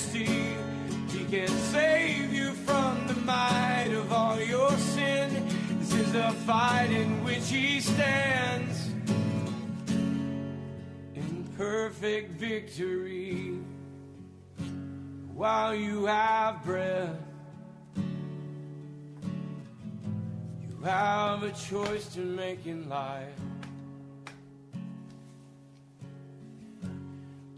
majesty? He can save you from the might of all your sin. This is the fight in which He stands in perfect victory. While you have breath, you have a choice to make in life.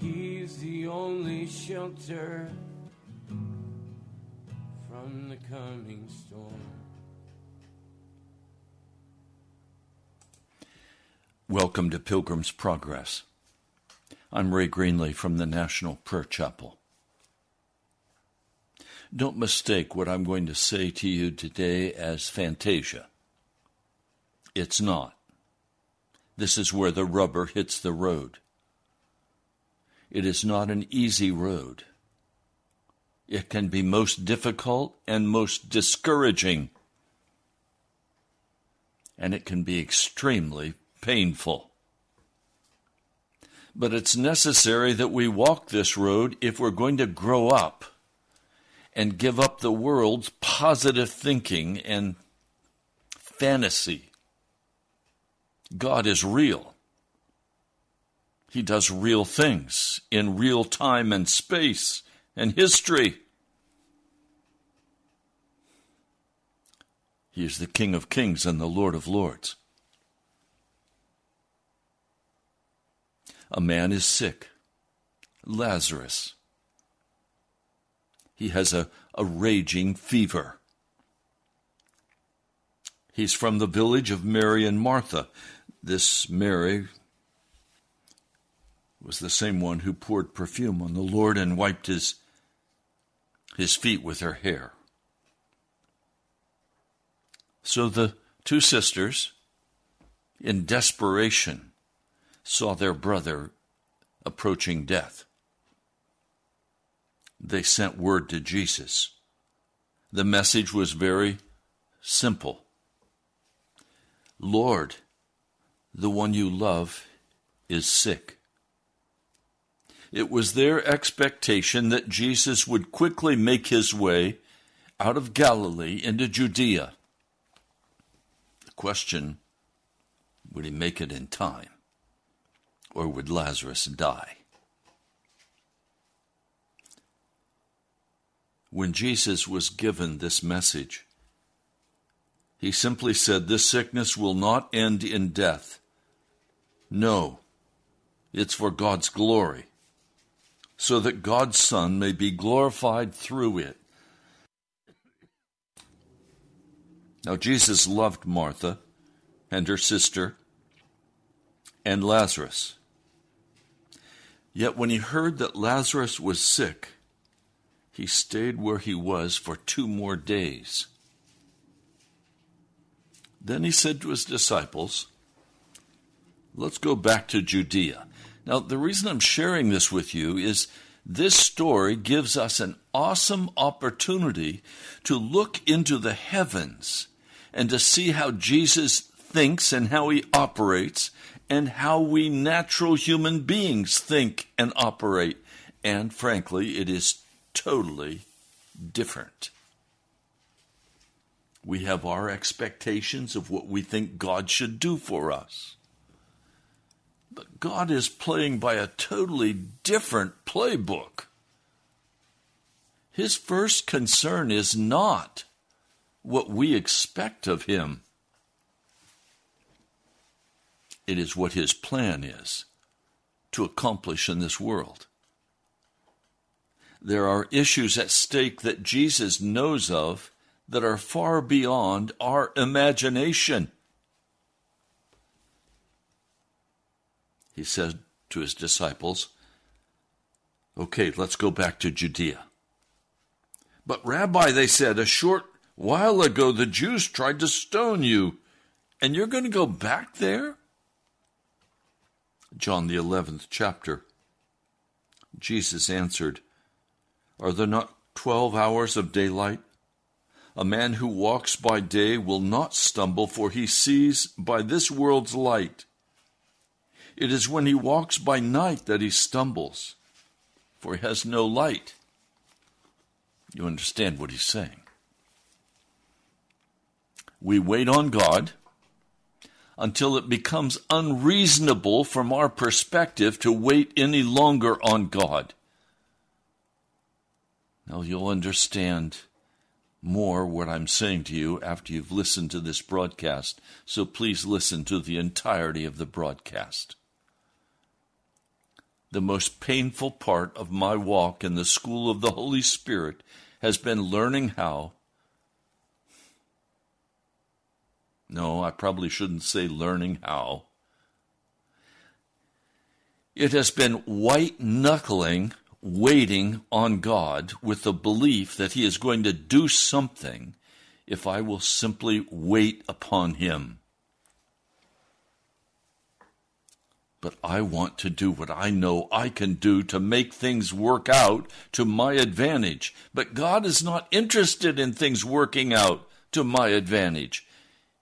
He's the only shelter from the coming storm. Welcome to Pilgrim's Progress. I'm Ray Greenley from the National Prayer Chapel. Don't mistake what I'm going to say to you today as fantasia. It's not. This is where the rubber hits the road. It is not an easy road. It can be most difficult and most discouraging. And it can be extremely painful. But it's necessary that we walk this road if we're going to grow up and give up the world's positive thinking and fantasy. God is real. He does real things in real time and space and history. He is the King of kings and the Lord of lords. A man is sick, Lazarus he has a, a raging fever. He's from the village of Mary and Martha. This Mary was the same one who poured perfume on the Lord and wiped his, his feet with her hair. So the two sisters, in desperation, saw their brother approaching death they sent word to Jesus. The message was very simple Lord, the one you love is sick. It was their expectation that Jesus would quickly make his way out of Galilee into Judea. The question would he make it in time, or would Lazarus die? when Jesus was given this message. He simply said, This sickness will not end in death. No, it's for God's glory, so that God's Son may be glorified through it. Now, Jesus loved Martha and her sister and Lazarus. Yet, when he heard that Lazarus was sick, he stayed where he was for two more days. Then he said to his disciples, Let's go back to Judea. Now, the reason I'm sharing this with you is this story gives us an awesome opportunity to look into the heavens and to see how Jesus thinks and how he operates and how we natural human beings think and operate. And frankly, it is totally different. We have our expectations of what we think God should do for us. But God is playing by a totally different playbook. His first concern is not what we expect of Him, it is what His plan is to accomplish in this world. There are issues at stake that Jesus knows of that are far beyond our imagination. He said to his disciples, Okay, let's go back to Judea. But, Rabbi, they said, a short while ago the Jews tried to stone you, and you're going to go back there? John, the 11th chapter. Jesus answered, are there not twelve hours of daylight? A man who walks by day will not stumble, for he sees by this world's light. It is when he walks by night that he stumbles, for he has no light. You understand what he's saying. we wait on God until it becomes unreasonable from our perspective to wait any longer on God. Now you'll understand more what I'm saying to you after you've listened to this broadcast, so please listen to the entirety of the broadcast. The most painful part of my walk in the school of the Holy Spirit has been learning how. No, I probably shouldn't say learning how. It has been white knuckling waiting on God with the belief that He is going to do something if I will simply wait upon Him. But I want to do what I know I can do to make things work out to my advantage. But God is not interested in things working out to my advantage.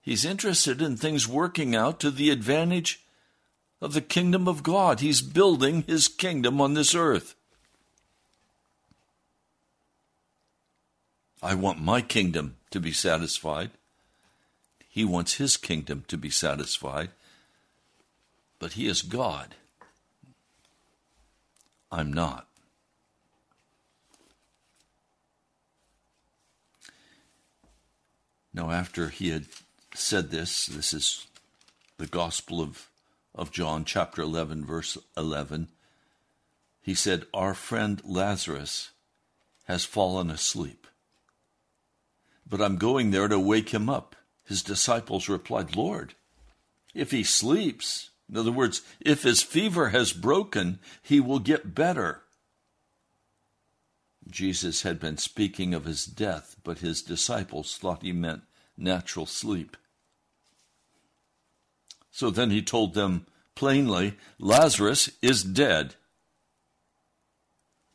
He's interested in things working out to the advantage of the kingdom of God. He's building his kingdom on this earth. I want my kingdom to be satisfied. He wants his kingdom to be satisfied. But he is God. I'm not. Now, after he had said this, this is the Gospel of, of John, chapter 11, verse 11. He said, Our friend Lazarus has fallen asleep but I'm going there to wake him up. His disciples replied, Lord, if he sleeps, in other words, if his fever has broken, he will get better. Jesus had been speaking of his death, but his disciples thought he meant natural sleep. So then he told them plainly, Lazarus is dead.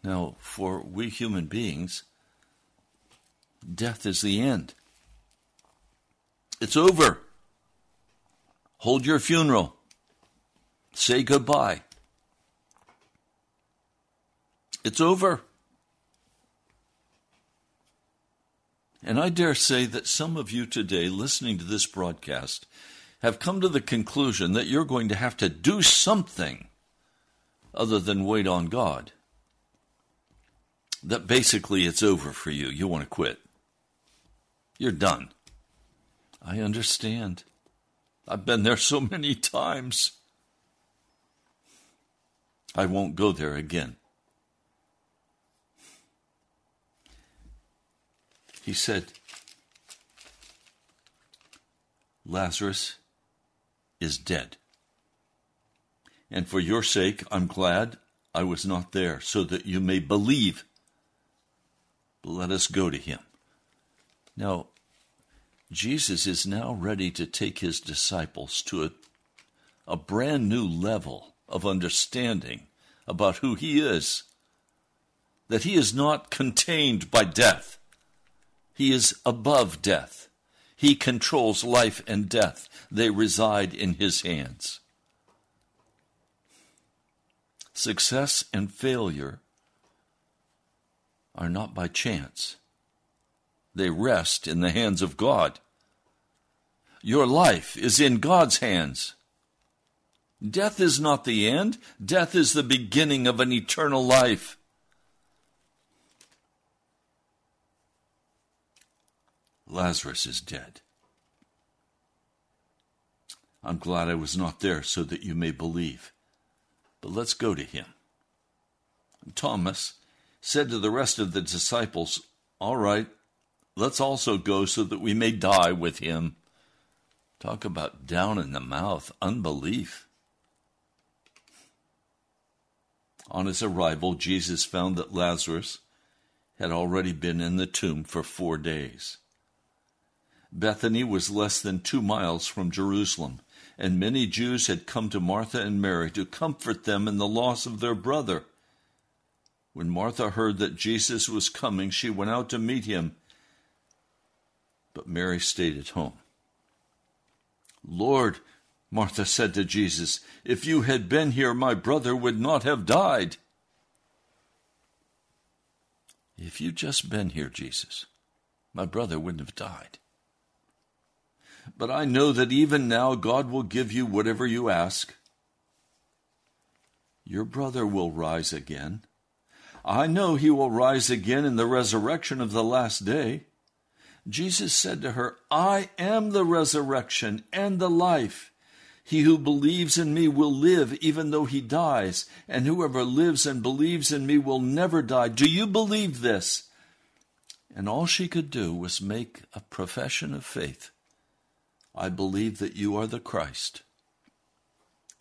Now, for we human beings, Death is the end. It's over. Hold your funeral. Say goodbye. It's over. And I dare say that some of you today listening to this broadcast have come to the conclusion that you're going to have to do something other than wait on God. That basically it's over for you. You want to quit. You're done. I understand. I've been there so many times. I won't go there again. He said, Lazarus is dead. And for your sake, I'm glad I was not there, so that you may believe. Let us go to him. Now, Jesus is now ready to take his disciples to a, a brand new level of understanding about who he is. That he is not contained by death, he is above death. He controls life and death, they reside in his hands. Success and failure are not by chance they rest in the hands of God. Your life is in God's hands. Death is not the end, death is the beginning of an eternal life. Lazarus is dead. I'm glad I was not there so that you may believe. But let's go to him. Thomas said to the rest of the disciples, All right, let's also go so that we may die with him. Talk about down in the mouth, unbelief. On his arrival, Jesus found that Lazarus had already been in the tomb for four days. Bethany was less than two miles from Jerusalem, and many Jews had come to Martha and Mary to comfort them in the loss of their brother. When Martha heard that Jesus was coming, she went out to meet him but Mary stayed at home. Lord, Martha said to Jesus, if you had been here, my brother would not have died. If you'd just been here, Jesus, my brother wouldn't have died. but I know that even now God will give you whatever you ask. Your brother will rise again. I know he will rise again in the resurrection of the last day. Jesus said to her, I am the resurrection and the life. He who believes in me will live even though he dies, and whoever lives and believes in me will never die. Do you believe this? And all she could do was make a profession of faith. I believe that you are the Christ,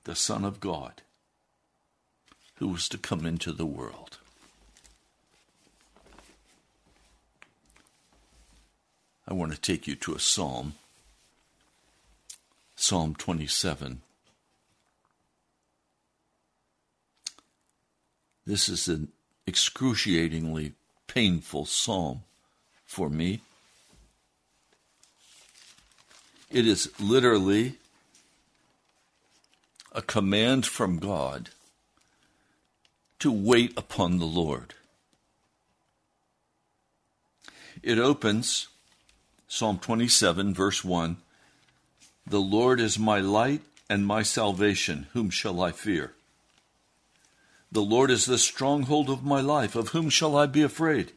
the Son of God, who was to come into the world. I want to take you to a psalm, Psalm 27. This is an excruciatingly painful psalm for me. It is literally a command from God to wait upon the Lord. It opens Psalm 27, verse 1 The Lord is my light and my salvation. Whom shall I fear? The Lord is the stronghold of my life. Of whom shall I be afraid?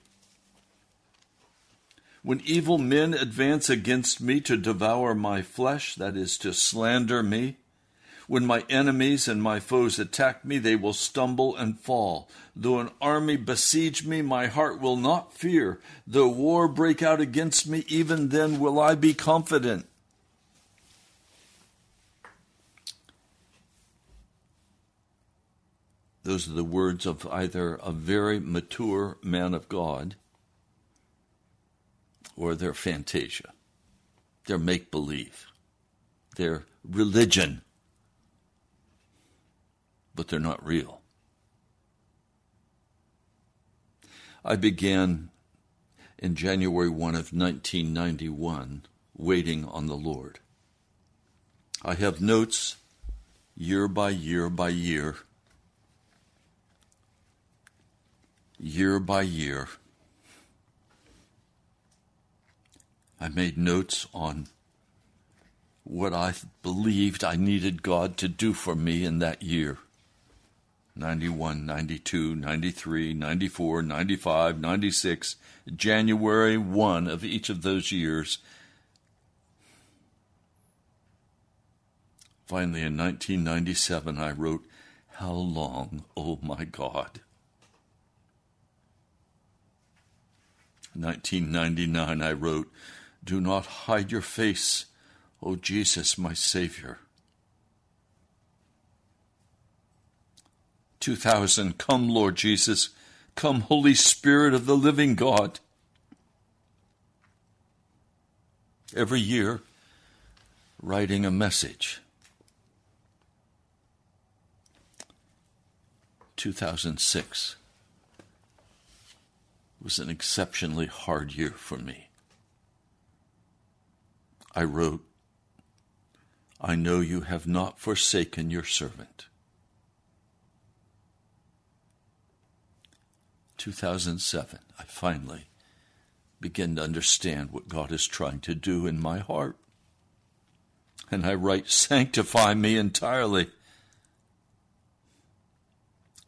When evil men advance against me to devour my flesh, that is, to slander me, when my enemies and my foes attack me, they will stumble and fall. Though an army besiege me, my heart will not fear. Though war break out against me, even then will I be confident. Those are the words of either a very mature man of God or their fantasia, their make believe, their religion, but they're not real. I began in January 1 of 1991 waiting on the Lord. I have notes year by year by year, year by year I made notes on what I believed I needed God to do for me in that year 91, 92, 93, 94, 95, 96, January 1 of each of those years. Finally, in 1997, I wrote, How long, oh my God? 1999, I wrote, do not hide your face, O Jesus, my Savior. 2000, come, Lord Jesus. Come, Holy Spirit of the living God. Every year, writing a message. 2006 was an exceptionally hard year for me. I wrote, I know you have not forsaken your servant. 2007, I finally begin to understand what God is trying to do in my heart. And I write, Sanctify me entirely.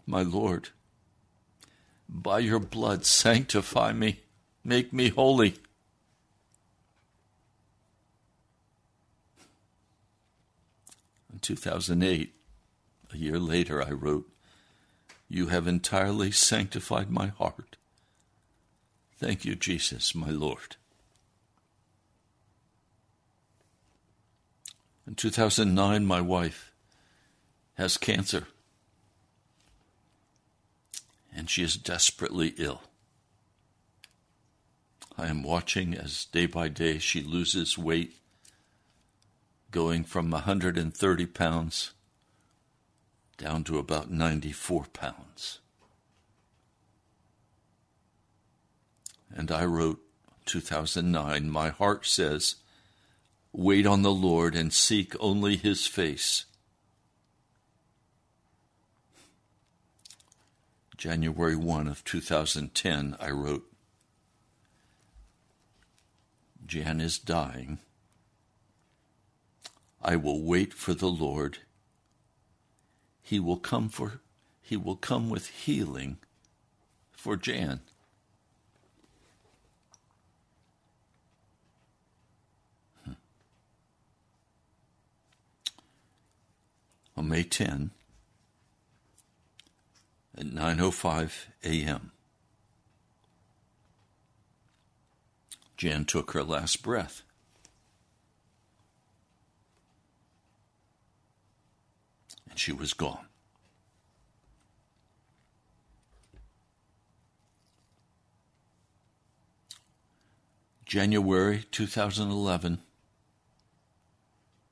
My Lord, by your blood, sanctify me, make me holy. In 2008, a year later, I wrote, You have entirely sanctified my heart. Thank you, Jesus, my Lord. In 2009, my wife has cancer, and she is desperately ill. I am watching as day by day she loses weight going from 130 pounds down to about 94 pounds. And I wrote 2009, my heart says, wait on the Lord and seek only his face. January 1 of 2010, I wrote, Jan is dying I will wait for the Lord. He will come for he will come with healing for Jan. Hmm. On May 10 at 9:05 a.m. Jan took her last breath. And she was gone. January 2011,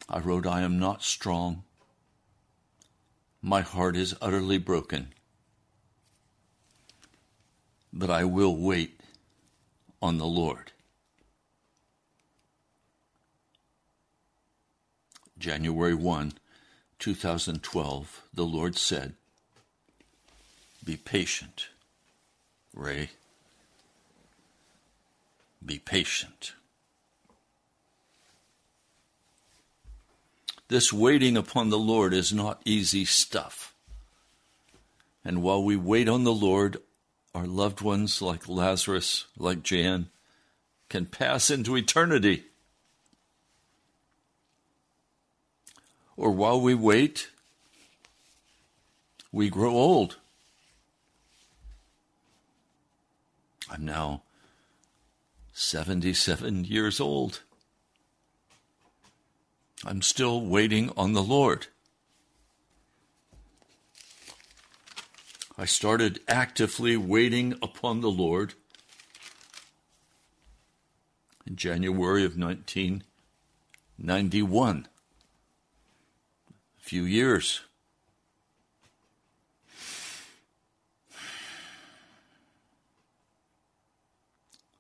I wrote, I am not strong. My heart is utterly broken. But I will wait on the Lord. January 1, 2012, the Lord said, Be patient, Ray. Be patient. This waiting upon the Lord is not easy stuff. And while we wait on the Lord, our loved ones like Lazarus, like Jan, can pass into eternity. Or while we wait, we grow old. I'm now 77 years old. I'm still waiting on the Lord. I started actively waiting upon the Lord in January of 1991. A few years.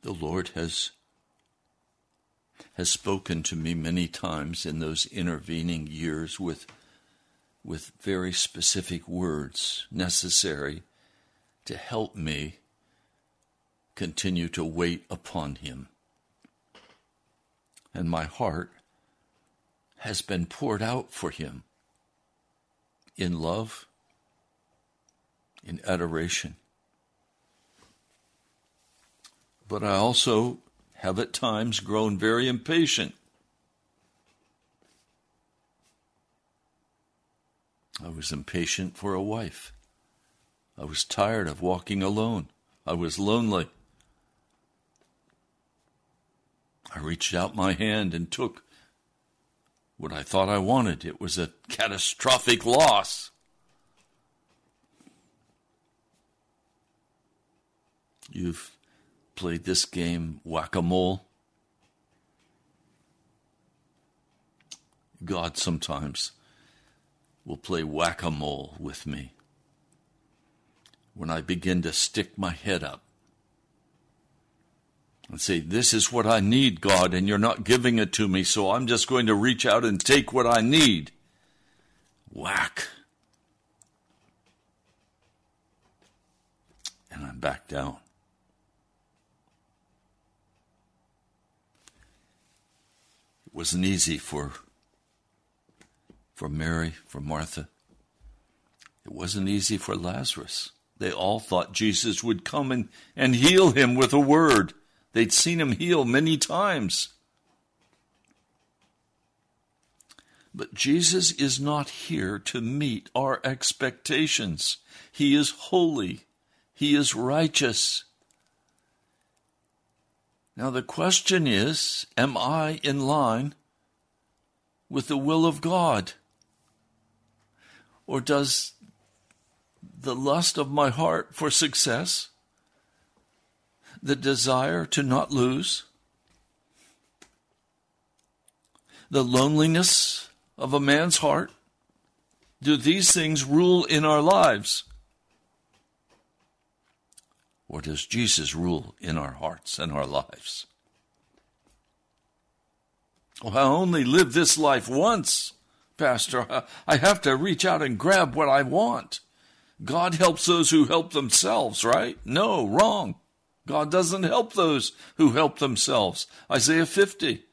the Lord has has spoken to me many times in those intervening years with with very specific words necessary to help me continue to wait upon him. And my heart has been poured out for him in love, in adoration but I also have at times grown very impatient. I was impatient for a wife. I was tired of walking alone. I was lonely. I reached out my hand and took what I thought I wanted. It was a catastrophic loss. You've played this game, whack a mole. God sometimes will play whack a mole with me when I begin to stick my head up and say, This is what I need, God, and you're not giving it to me, so I'm just going to reach out and take what I need. Whack. And I'm back down. It wasn't easy for for Mary, for Martha. It wasn't easy for Lazarus. They all thought Jesus would come and, and heal him with a word. They'd seen him heal many times. But Jesus is not here to meet our expectations. He is holy. He is righteous. Now, the question is Am I in line with the will of God? Or does the lust of my heart for success, the desire to not lose, the loneliness of a man's heart, do these things rule in our lives? Or does Jesus rule in our hearts and our lives? Well, I only live this life once, Pastor. I have to reach out and grab what I want. God helps those who help themselves, right? No, wrong. God doesn't help those who help themselves. Isaiah 50.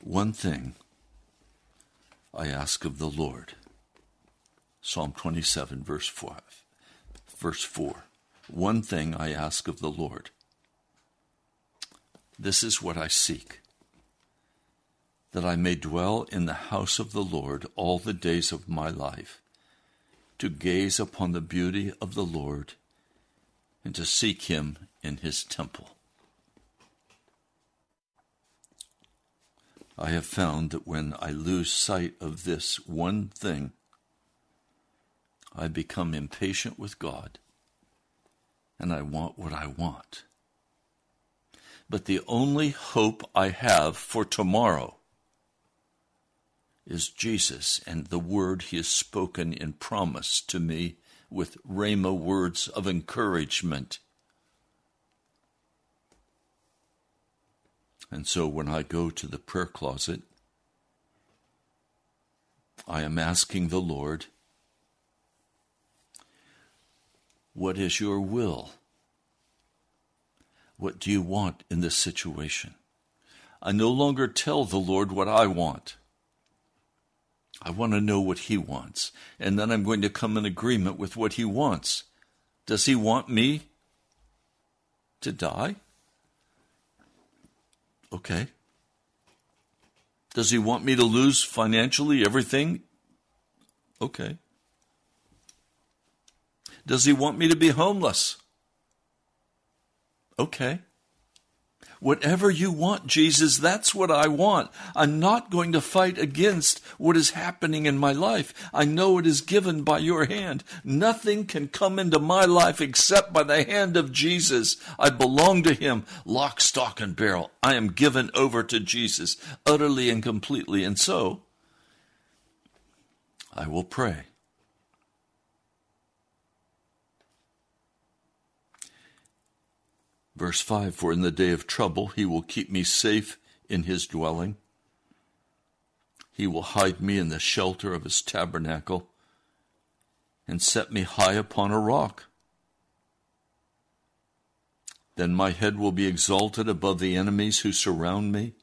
One thing I ask of the Lord. Psalm 27, verse 5. Verse 4. One thing I ask of the Lord this is what I seek that I may dwell in the house of the Lord all the days of my life, to gaze upon the beauty of the Lord and to seek him in his temple. I have found that when I lose sight of this one thing, I become impatient with God and I want what I want. But the only hope I have for tomorrow is Jesus and the word he has spoken in promise to me with Rhema words of encouragement. And so when I go to the prayer closet, I am asking the Lord, What is your will? What do you want in this situation? I no longer tell the Lord what I want. I want to know what He wants. And then I'm going to come in agreement with what He wants. Does He want me to die? Okay. Does He want me to lose financially everything? Okay. Does He want me to be homeless? Okay. Whatever you want, Jesus, that's what I want. I'm not going to fight against what is happening in my life. I know it is given by your hand. Nothing can come into my life except by the hand of Jesus. I belong to him, lock, stock, and barrel. I am given over to Jesus utterly and completely. And so, I will pray. Verse 5 For in the day of trouble he will keep me safe in his dwelling. He will hide me in the shelter of his tabernacle and set me high upon a rock. Then my head will be exalted above the enemies who surround me.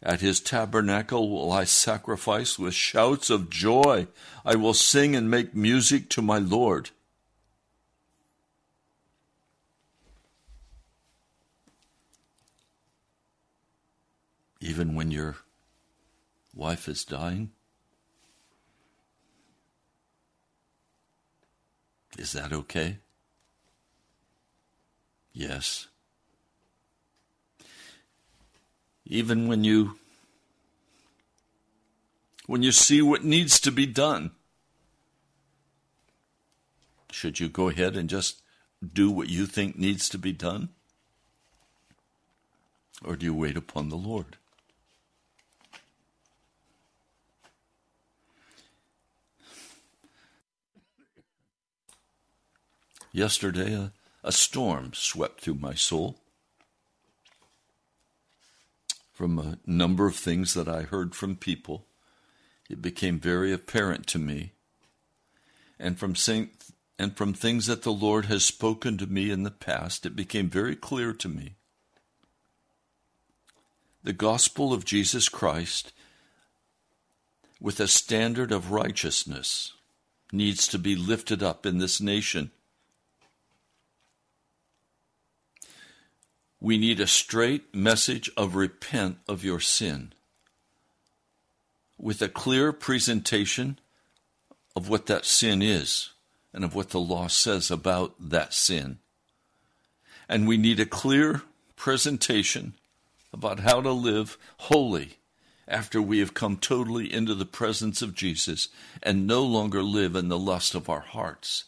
At his tabernacle will I sacrifice with shouts of joy. I will sing and make music to my Lord. Even when your wife is dying? Is that okay? Yes. Even when you when you see what needs to be done, should you go ahead and just do what you think needs to be done? Or do you wait upon the Lord? Yesterday, a, a storm swept through my soul. From a number of things that I heard from people, it became very apparent to me. And from, and from things that the Lord has spoken to me in the past, it became very clear to me. The gospel of Jesus Christ, with a standard of righteousness, needs to be lifted up in this nation. We need a straight message of repent of your sin with a clear presentation of what that sin is and of what the law says about that sin. And we need a clear presentation about how to live holy after we have come totally into the presence of Jesus and no longer live in the lust of our hearts.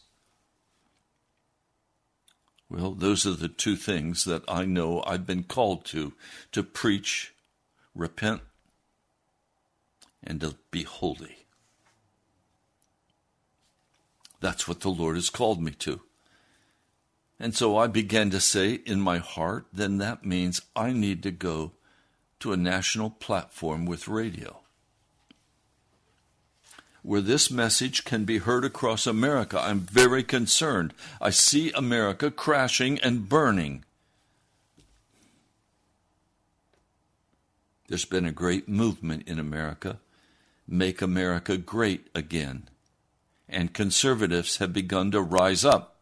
Well, those are the two things that I know I've been called to to preach, repent, and to be holy. That's what the Lord has called me to. And so I began to say in my heart, then that means I need to go to a national platform with radio where this message can be heard across America. I'm very concerned. I see America crashing and burning. There's been a great movement in America make America great again. And conservatives have begun to rise up.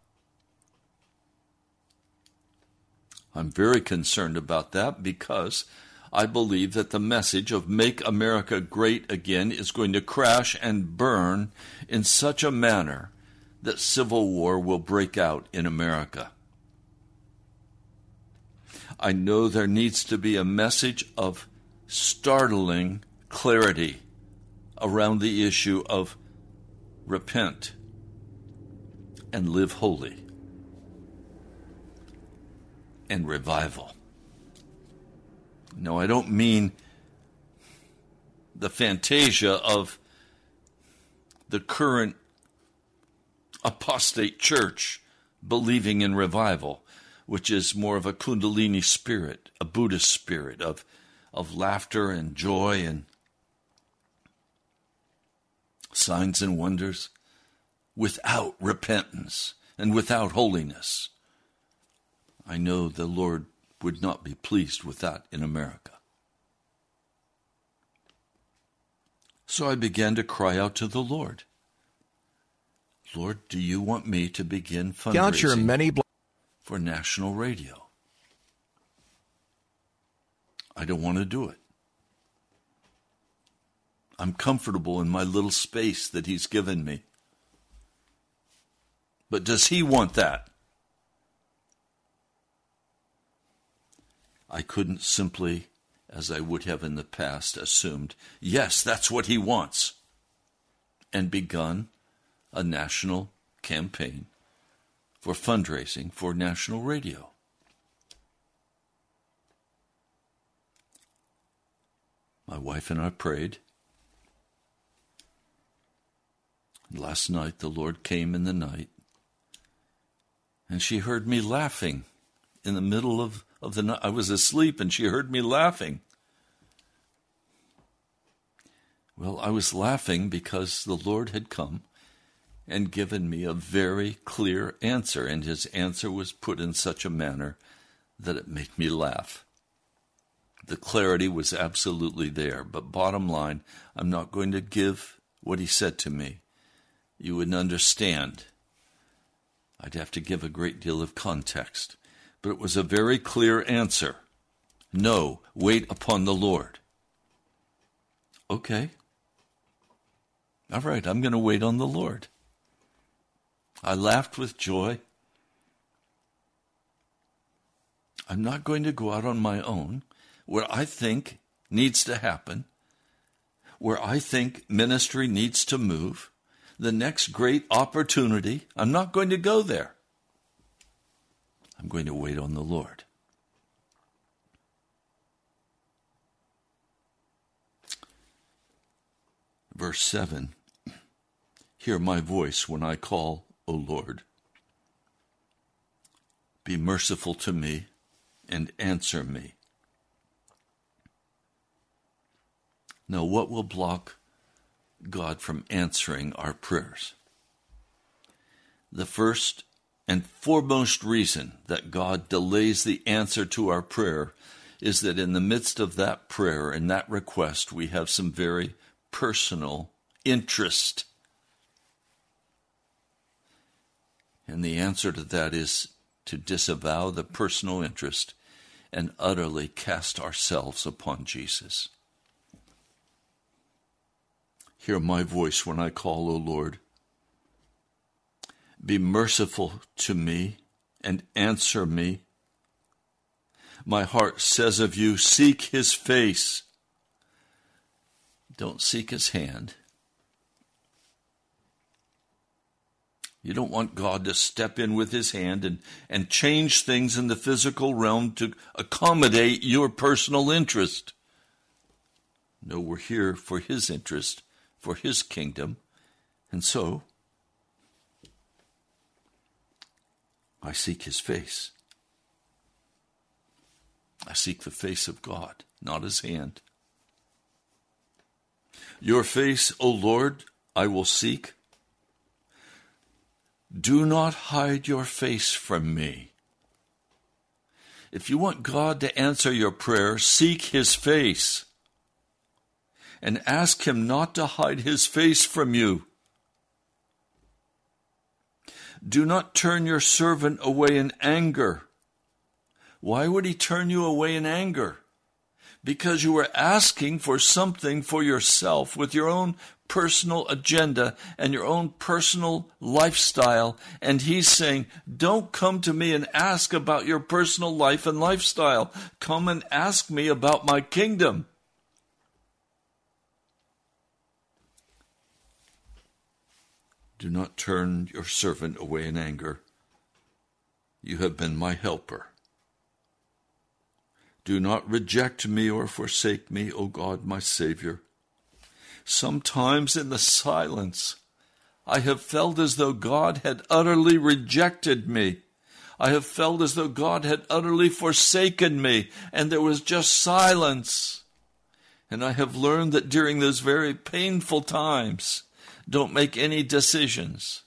I'm very concerned about that because I believe that the message of Make America Great Again is going to crash and burn in such a manner that civil war will break out in America. I know there needs to be a message of startling clarity around the issue of repent and live holy and revival. No, I don't mean the fantasia of the current apostate church believing in revival, which is more of a Kundalini spirit, a Buddhist spirit of, of laughter and joy and signs and wonders without repentance and without holiness. I know the Lord would not be pleased with that in America. So I began to cry out to the Lord. Lord, do you want me to begin fundraising your many bl- for national radio? I don't want to do it. I'm comfortable in my little space that He's given me. But does He want that? I couldn't simply, as I would have in the past, assumed, yes, that's what He wants, and begun a national campaign for fundraising for national radio. My wife and I prayed. Last night, the Lord came in the night, and she heard me laughing in the middle of, of the night. I was asleep, and she heard me laughing. Well, I was laughing because the Lord had come and given me a very clear answer, and his answer was put in such a manner that it made me laugh. The clarity was absolutely there, but bottom line, I'm not going to give what he said to me. You wouldn't understand. I'd have to give a great deal of context, but it was a very clear answer. No, wait upon the Lord. Okay. All right, I'm going to wait on the Lord. I laughed with joy. I'm not going to go out on my own where I think needs to happen, where I think ministry needs to move. The next great opportunity, I'm not going to go there. I'm going to wait on the Lord. Verse 7 Hear my voice when I call O Lord. Be merciful to me and answer me. Now, what will block God from answering our prayers? The first and foremost reason that God delays the answer to our prayer is that in the midst of that prayer and that request, we have some very personal interest And the answer to that is to disavow the personal interest and utterly cast ourselves upon Jesus. Hear my voice when I call, O Lord. Be merciful to me and answer me. My heart says of you, Seek his face. Don't seek his hand. You don't want God to step in with his hand and, and change things in the physical realm to accommodate your personal interest. No, we're here for his interest, for his kingdom. And so, I seek his face. I seek the face of God, not his hand. Your face, O Lord, I will seek do not hide your face from me. If you want God to answer your prayer, seek his face. and ask him not to hide his face from you. Do not turn your servant away in anger. Why would he turn you away in anger? Because you were asking for something for yourself with your own personal agenda and your own personal lifestyle. And he's saying, don't come to me and ask about your personal life and lifestyle. Come and ask me about my kingdom. Do not turn your servant away in anger. You have been my helper. Do not reject me or forsake me, O God, my Savior. Sometimes in the silence, I have felt as though God had utterly rejected me. I have felt as though God had utterly forsaken me, and there was just silence. And I have learned that during those very painful times, don't make any decisions.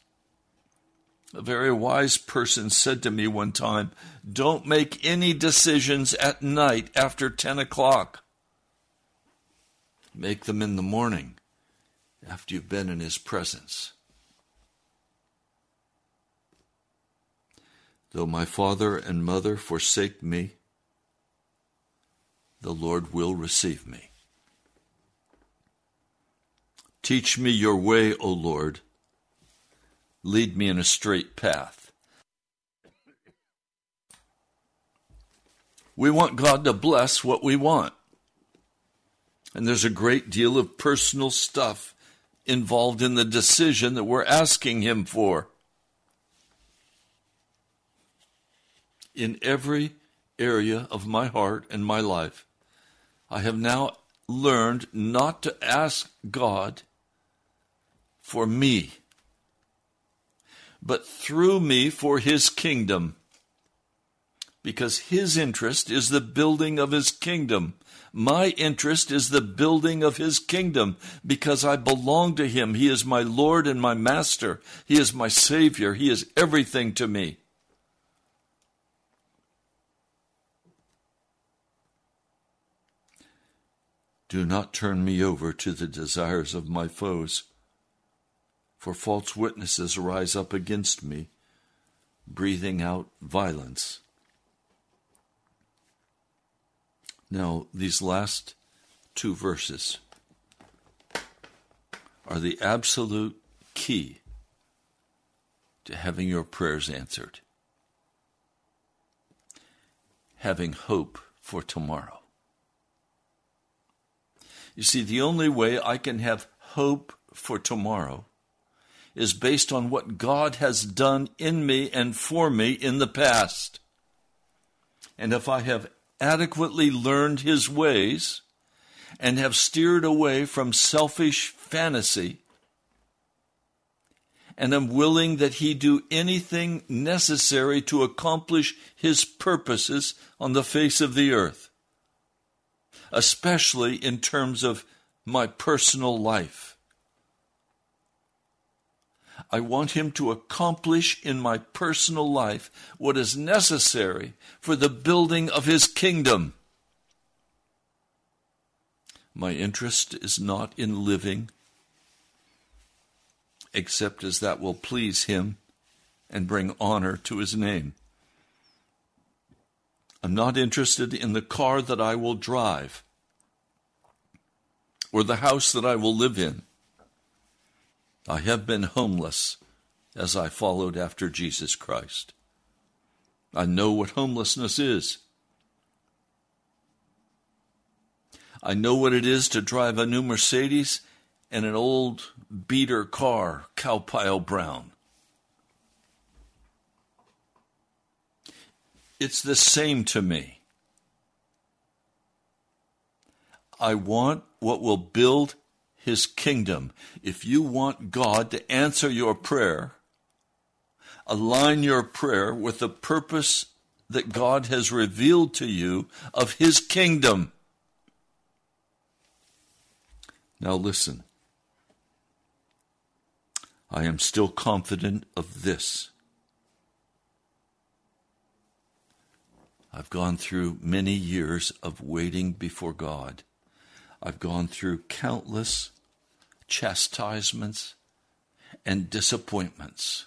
A very wise person said to me one time, Don't make any decisions at night after 10 o'clock. Make them in the morning after you've been in His presence. Though my father and mother forsake me, the Lord will receive me. Teach me your way, O Lord. Lead me in a straight path. We want God to bless what we want. And there's a great deal of personal stuff involved in the decision that we're asking Him for. In every area of my heart and my life, I have now learned not to ask God for me, but through me for His kingdom because his interest is the building of his kingdom. My interest is the building of his kingdom because I belong to him. He is my Lord and my Master. He is my Savior. He is everything to me. Do not turn me over to the desires of my foes, for false witnesses rise up against me, breathing out violence. Now, these last two verses are the absolute key to having your prayers answered. Having hope for tomorrow. You see, the only way I can have hope for tomorrow is based on what God has done in me and for me in the past. And if I have adequately learned his ways and have steered away from selfish fantasy and am willing that he do anything necessary to accomplish his purposes on the face of the earth, especially in terms of my personal life. I want Him to accomplish in my personal life what is necessary for the building of His kingdom. My interest is not in living except as that will please Him and bring honor to His name. I'm not interested in the car that I will drive or the house that I will live in. I have been homeless as I followed after Jesus Christ. I know what homelessness is. I know what it is to drive a new Mercedes and an old beater car, cowpile brown. It's the same to me. I want what will build his kingdom. If you want God to answer your prayer, align your prayer with the purpose that God has revealed to you of his kingdom. Now listen. I am still confident of this. I've gone through many years of waiting before God. I've gone through countless chastisements and disappointments.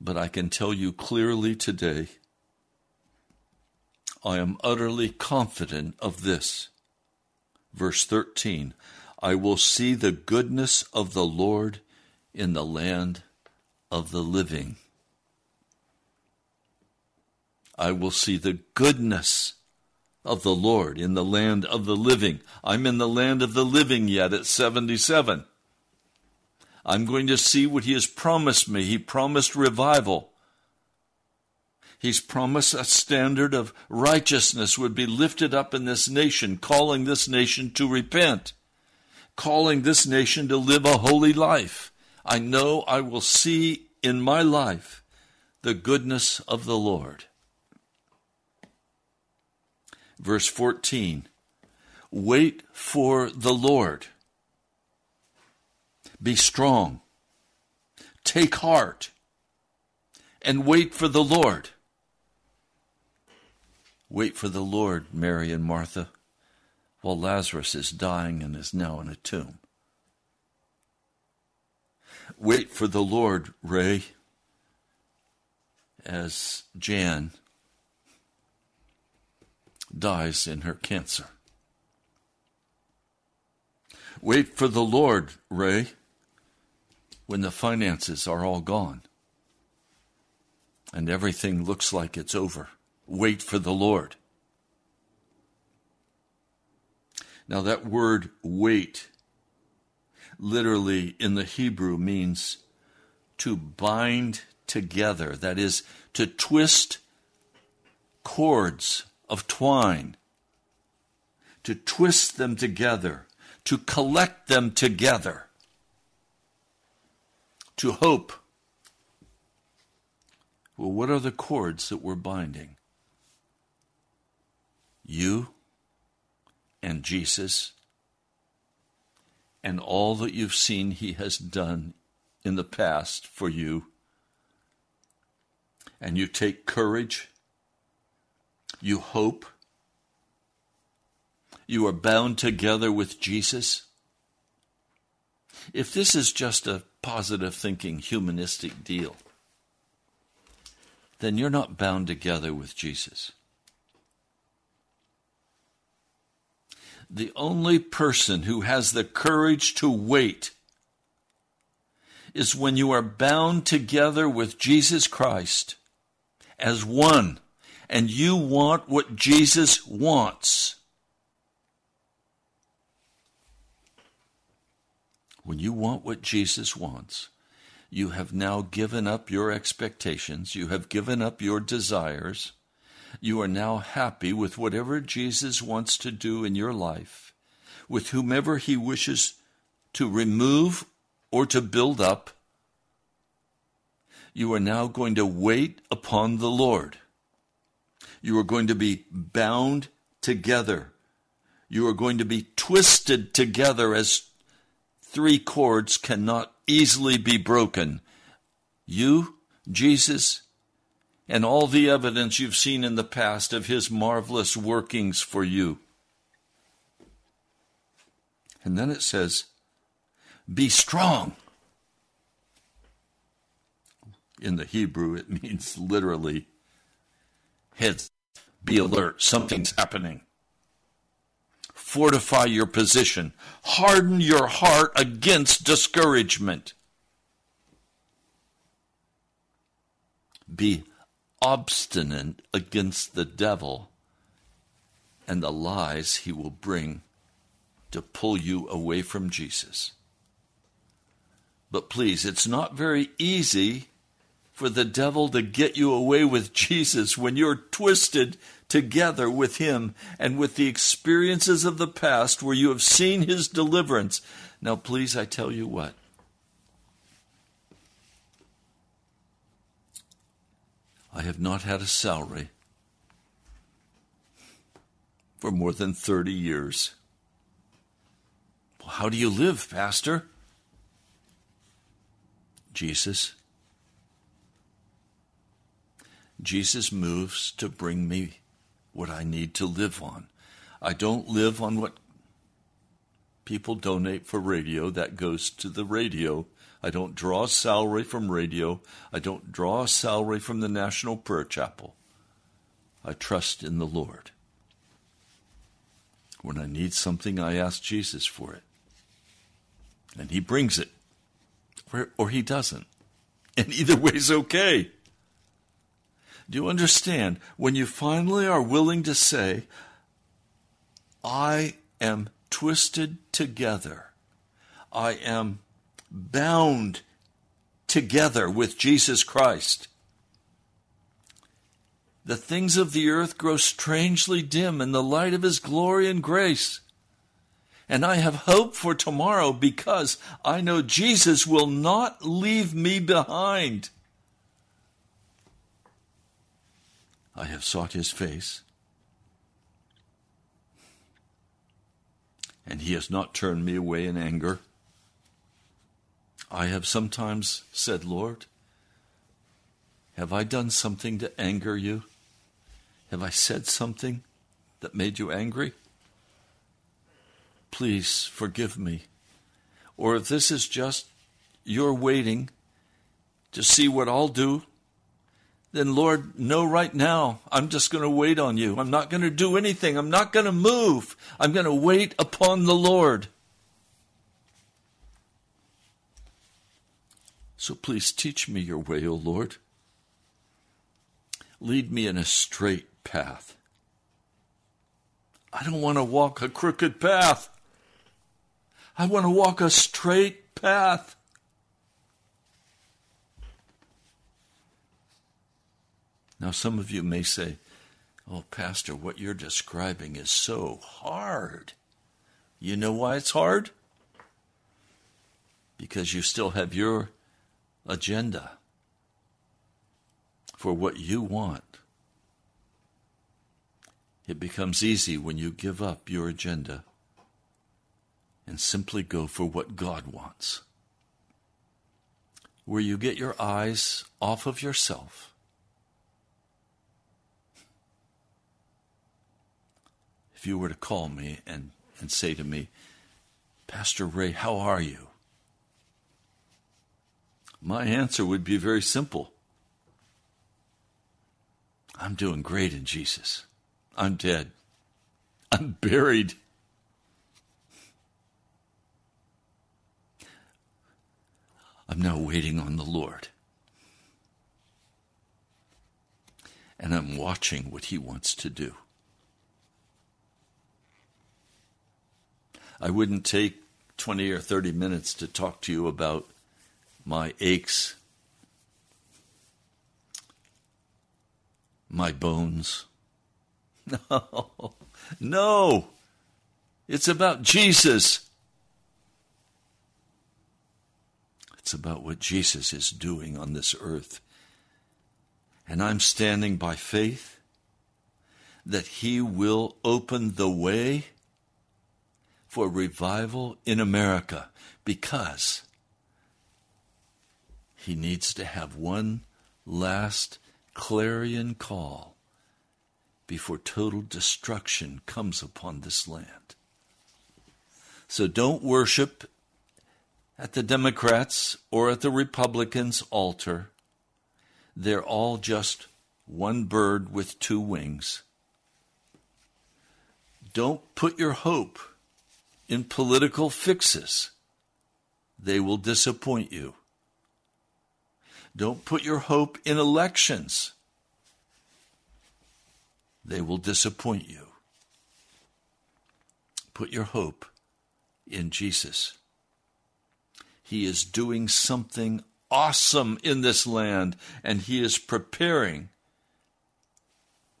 But I can tell you clearly today I am utterly confident of this. Verse 13 I will see the goodness of the Lord in the land of the living. I will see the goodness of the Lord in the land of the living. I'm in the land of the living yet at 77. I'm going to see what He has promised me. He promised revival. He's promised a standard of righteousness would be lifted up in this nation, calling this nation to repent, calling this nation to live a holy life. I know I will see in my life the goodness of the Lord. Verse 14 Wait for the Lord. Be strong. Take heart and wait for the Lord. Wait for the Lord, Mary and Martha, while Lazarus is dying and is now in a tomb. Wait for the Lord, Ray, as Jan dies in her cancer. Wait for the Lord, Ray, when the finances are all gone and everything looks like it's over. Wait for the Lord. Now, that word wait literally in the Hebrew means to bind together, that is, to twist cords of twine, to twist them together, to collect them together, to hope. Well, what are the cords that we're binding? You and Jesus and all that you've seen He has done in the past for you. And you take courage, you hope, you are bound together with Jesus. If this is just a positive thinking, humanistic deal, then you're not bound together with Jesus. the only person who has the courage to wait is when you are bound together with Jesus Christ as one and you want what Jesus wants. When you want what Jesus wants, you have now given up your expectations, you have given up your desires you are now happy with whatever Jesus wants to do in your life, with whomever he wishes to remove or to build up. You are now going to wait upon the Lord. You are going to be bound together. You are going to be twisted together as three cords cannot easily be broken. You, Jesus, and all the evidence you've seen in the past of his marvelous workings for you. And then it says, Be strong. In the Hebrew, it means literally, heads, be alert, something's happening. Fortify your position, harden your heart against discouragement. Be obstinate against the devil and the lies he will bring to pull you away from Jesus. But please, it's not very easy for the devil to get you away with Jesus when you're twisted together with him and with the experiences of the past where you have seen his deliverance. Now, please, I tell you what. I have not had a salary for more than 30 years. Well, how do you live, Pastor? Jesus. Jesus moves to bring me what I need to live on. I don't live on what people donate for radio. That goes to the radio. I don't draw a salary from radio. I don't draw a salary from the National Prayer Chapel. I trust in the Lord. When I need something, I ask Jesus for it. And He brings it, or, or He doesn't. And either way is okay. Do you understand? When you finally are willing to say, I am twisted together, I am bound together with Jesus Christ. The things of the earth grow strangely dim in the light of His glory and grace. And I have hope for tomorrow because I know Jesus will not leave me behind. I have sought His face, and He has not turned me away in anger. I have sometimes said, Lord, have I done something to anger you? Have I said something that made you angry? Please forgive me. Or if this is just your waiting to see what I'll do, then Lord, know right now, I'm just going to wait on you. I'm not going to do anything. I'm not going to move. I'm going to wait upon the Lord. So please teach me your way, O Lord. Lead me in a straight path. I don't want to walk a crooked path. I want to walk a straight path. Now, some of you may say, Oh, Pastor, what you're describing is so hard. You know why it's hard? Because you still have your agenda for what you want. It becomes easy when you give up your agenda and simply go for what God wants. Where you get your eyes off of yourself. If you were to call me and, and say to me, Pastor Ray, how are you? My answer would be very simple I'm doing great in Jesus. I'm dead. I'm buried. I'm now waiting on the Lord. And I'm watching what He wants to do. I wouldn't take 20 or 30 minutes to talk to you about my aches, my bones. No, no. It's about Jesus. It's about what Jesus is doing on this earth. And I'm standing by faith that He will open the way for revival in America because He needs to have one last clarion call before total destruction comes upon this land. So don't worship at the Democrats or at the Republicans' altar. They're all just one bird with two wings. Don't put your hope in political fixes. They will disappoint you. Don't put your hope in elections. They will disappoint you. Put your hope in Jesus. He is doing something awesome in this land, and He is preparing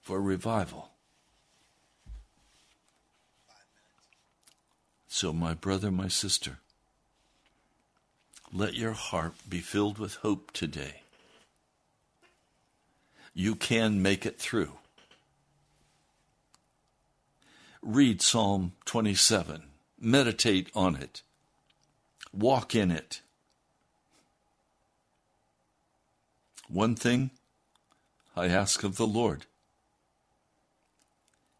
for revival. So, my brother, my sister, let your heart be filled with hope today. You can make it through. Read Psalm 27, meditate on it, walk in it. One thing I ask of the Lord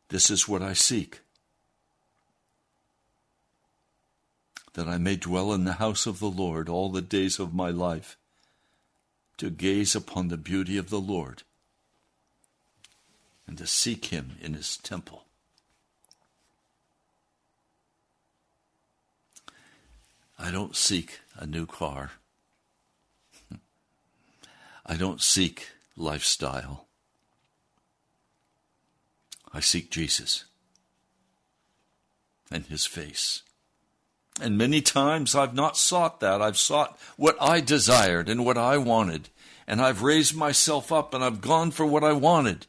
this is what I seek that I may dwell in the house of the Lord all the days of my life, to gaze upon the beauty of the Lord and to seek him in his temple. I don't seek a new car. I don't seek lifestyle. I seek Jesus and his face. And many times I've not sought that. I've sought what I desired and what I wanted. And I've raised myself up and I've gone for what I wanted.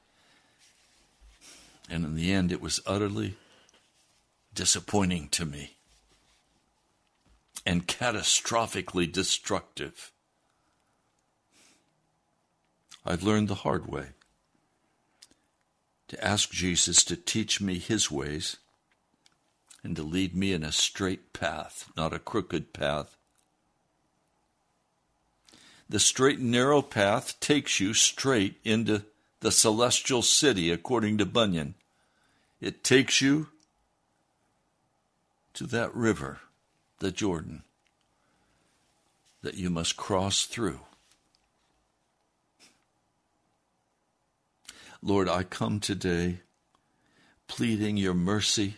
And in the end, it was utterly disappointing to me and catastrophically destructive. I've learned the hard way to ask Jesus to teach me his ways and to lead me in a straight path, not a crooked path. The straight and narrow path takes you straight into the celestial city, according to Bunyan. It takes you to that river, the Jordan, that you must cross through. Lord, I come today pleading your mercy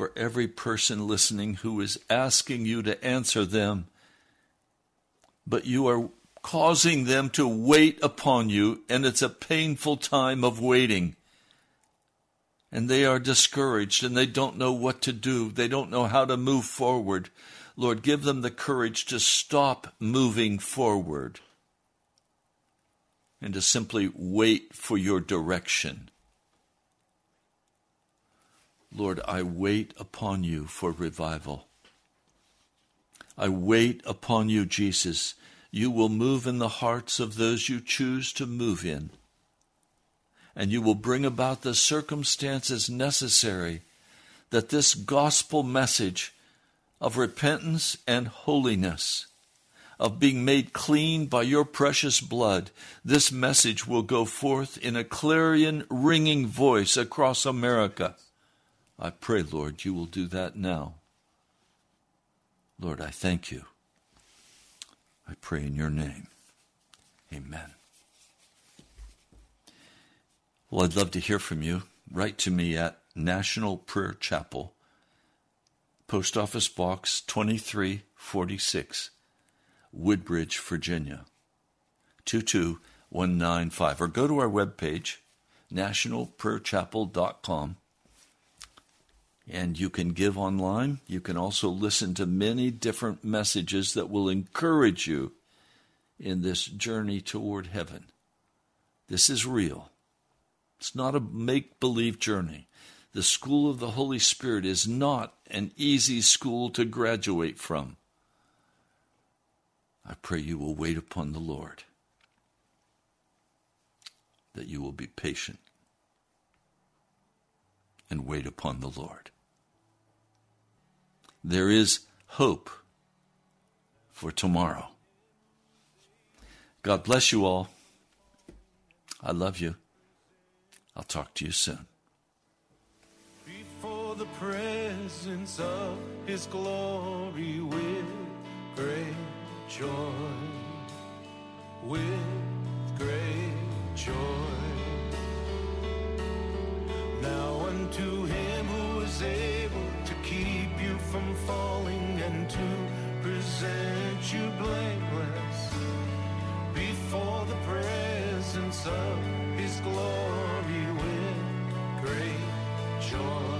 for every person listening who is asking you to answer them, but you are causing them to wait upon you, and it's a painful time of waiting. And they are discouraged and they don't know what to do. They don't know how to move forward. Lord, give them the courage to stop moving forward and to simply wait for your direction. Lord, I wait upon you for revival. I wait upon you, Jesus. You will move in the hearts of those you choose to move in, and you will bring about the circumstances necessary that this gospel message of repentance and holiness of being made clean by your precious blood, this message will go forth in a clarion ringing voice across America. I pray, Lord, you will do that now. Lord, I thank you. I pray in your name. Amen. Well, I'd love to hear from you. Write to me at National Prayer Chapel, Post Office Box 2346. Woodbridge, Virginia, 22195. Or go to our webpage, nationalprayerchapel.com, and you can give online. You can also listen to many different messages that will encourage you in this journey toward heaven. This is real. It's not a make believe journey. The school of the Holy Spirit is not an easy school to graduate from. I pray you will wait upon the Lord, that you will be patient and wait upon the Lord. There is hope for tomorrow. God bless you all. I love you. I'll talk to you soon. Before the presence of his glory with great joy, with great joy. Present you blameless before the presence of his glory with great joy,